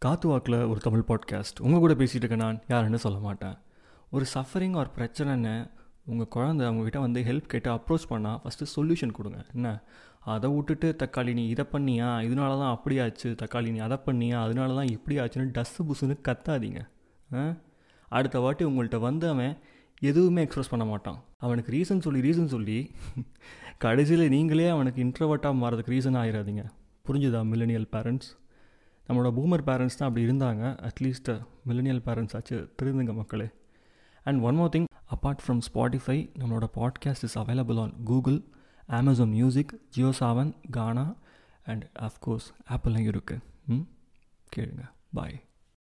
காத்து வாக்கில் ஒரு தமிழ் பாட்காஸ்ட் உங்கள் கூட பேசிகிட்டு இருக்கேன் நான் யாருன்னு சொல்ல மாட்டேன். ஒரு சஃபரிங் ஒரு பிரச்சனைன்னு உங்கள் குழந்தை அவங்கக்கிட்ட வந்து ஹெல்ப் கேட்டு அப்ரோச் பண்ணால் ஃபஸ்ட்டு சொல்யூஷன் கொடுங்க. என்ன? அதை விட்டுட்டு தக்காளி நீ இதை பண்ணியா? இதனால தான் அப்படி ஆச்சு. தக்காளி நீ அதை பண்ணியா? அதனால தான் இப்படி ஆச்சுன்னு டஸ்ஸு புஸ்ஸுன்னு கத்தாதீங்க. ஆ? அடுத்த வாட்டி உங்கள்கிட்ட வந்து அவன் எதுவுமே எக்ஸ்ப்ரெஸ் பண்ண மாட்டான். அவனுக்கு ரீசன் சொல்லி ரீசன் சொல்லி கடைசியில் நீங்களே அவனுக்கு இன்ட்ரவர்ட்டாக மாறதுக்கு ரீசன் ஆகிடாதீங்க புரிஞ்சுதா மில்லனியல் பேரண்ட்ஸ் நம்மளோட பூமர் பேரண்ட்ஸ் தான் அப்படி இருந்தாங்க. அட்லீஸ்ட் மில்லனியல் பேரண்ட்ஸ் ஆச்சு. திருந்துங்க மக்களே. And one more thing apart from Spotify நம்மளோட podcast is available on Google Amazon music Jio Saavn Gaana and of course ஆப்பிள்லையும் இருக்குது ம்? கேளுங்க. பாய்